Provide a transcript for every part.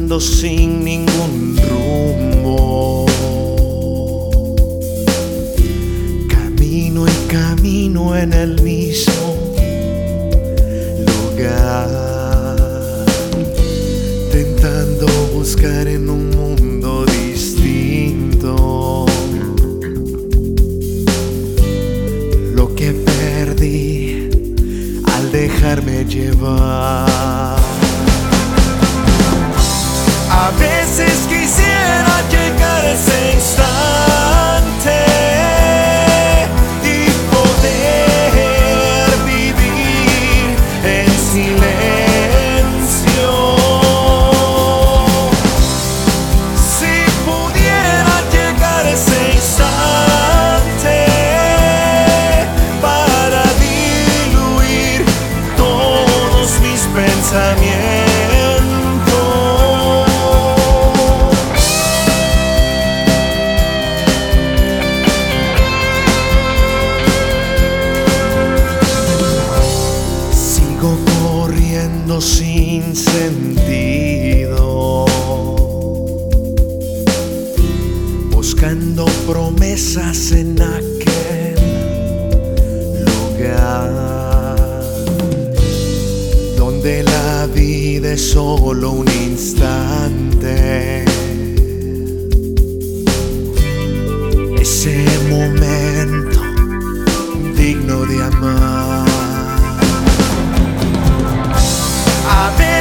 caminando sin ningún rumbo. Camino y camino en el mismo lugar, tentando buscar en un mundo distinto lo que perdí al dejarme llevar. A veces quisiera llegar a ese instante y poder vivir en silencio. Si pudiera llegar a ese instante para diluir todos mis pensamientos. Corriendo sin sentido, buscando promesas en aquel lugar donde la vida es solo un instante.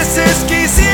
es exquisito.